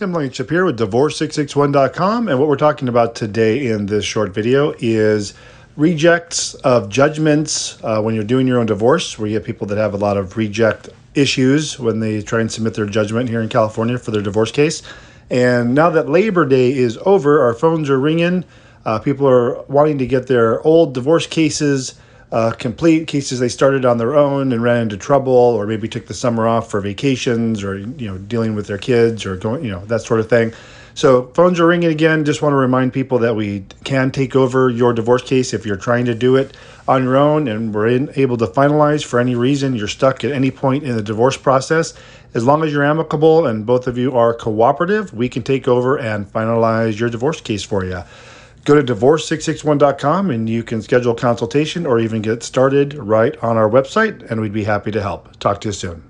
Tim Blankenship here with Divorce661.com. And what we're talking about today in this short video is rejects of judgments uh, when you're doing your own divorce, where you have people that have a lot of reject issues when they try and submit their judgment here in California for their divorce case. And now that Labor Day is over, our phones are ringing. Uh, people are wanting to get their old divorce cases uh, complete cases they started on their own and ran into trouble, or maybe took the summer off for vacations, or you know dealing with their kids, or going you know that sort of thing. So phones are ringing again. Just want to remind people that we can take over your divorce case if you're trying to do it on your own, and we're in, able to finalize for any reason you're stuck at any point in the divorce process. As long as you're amicable and both of you are cooperative, we can take over and finalize your divorce case for you. Go to divorce661.com and you can schedule a consultation or even get started right on our website, and we'd be happy to help. Talk to you soon.